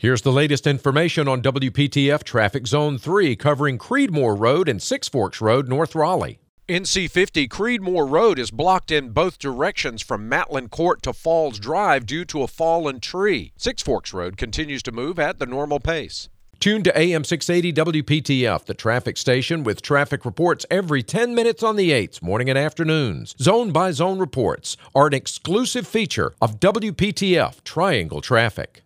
Here's the latest information on WPTF Traffic Zone 3 covering Creedmoor Road and Six Forks Road, North Raleigh. NC 50 Creedmoor Road is blocked in both directions from Matlin Court to Falls Drive due to a fallen tree. Six Forks Road continues to move at the normal pace. Tune to AM 680 WPTF, the traffic station with traffic reports every 10 minutes on the 8s, morning and afternoons. Zone by zone reports are an exclusive feature of WPTF Triangle Traffic.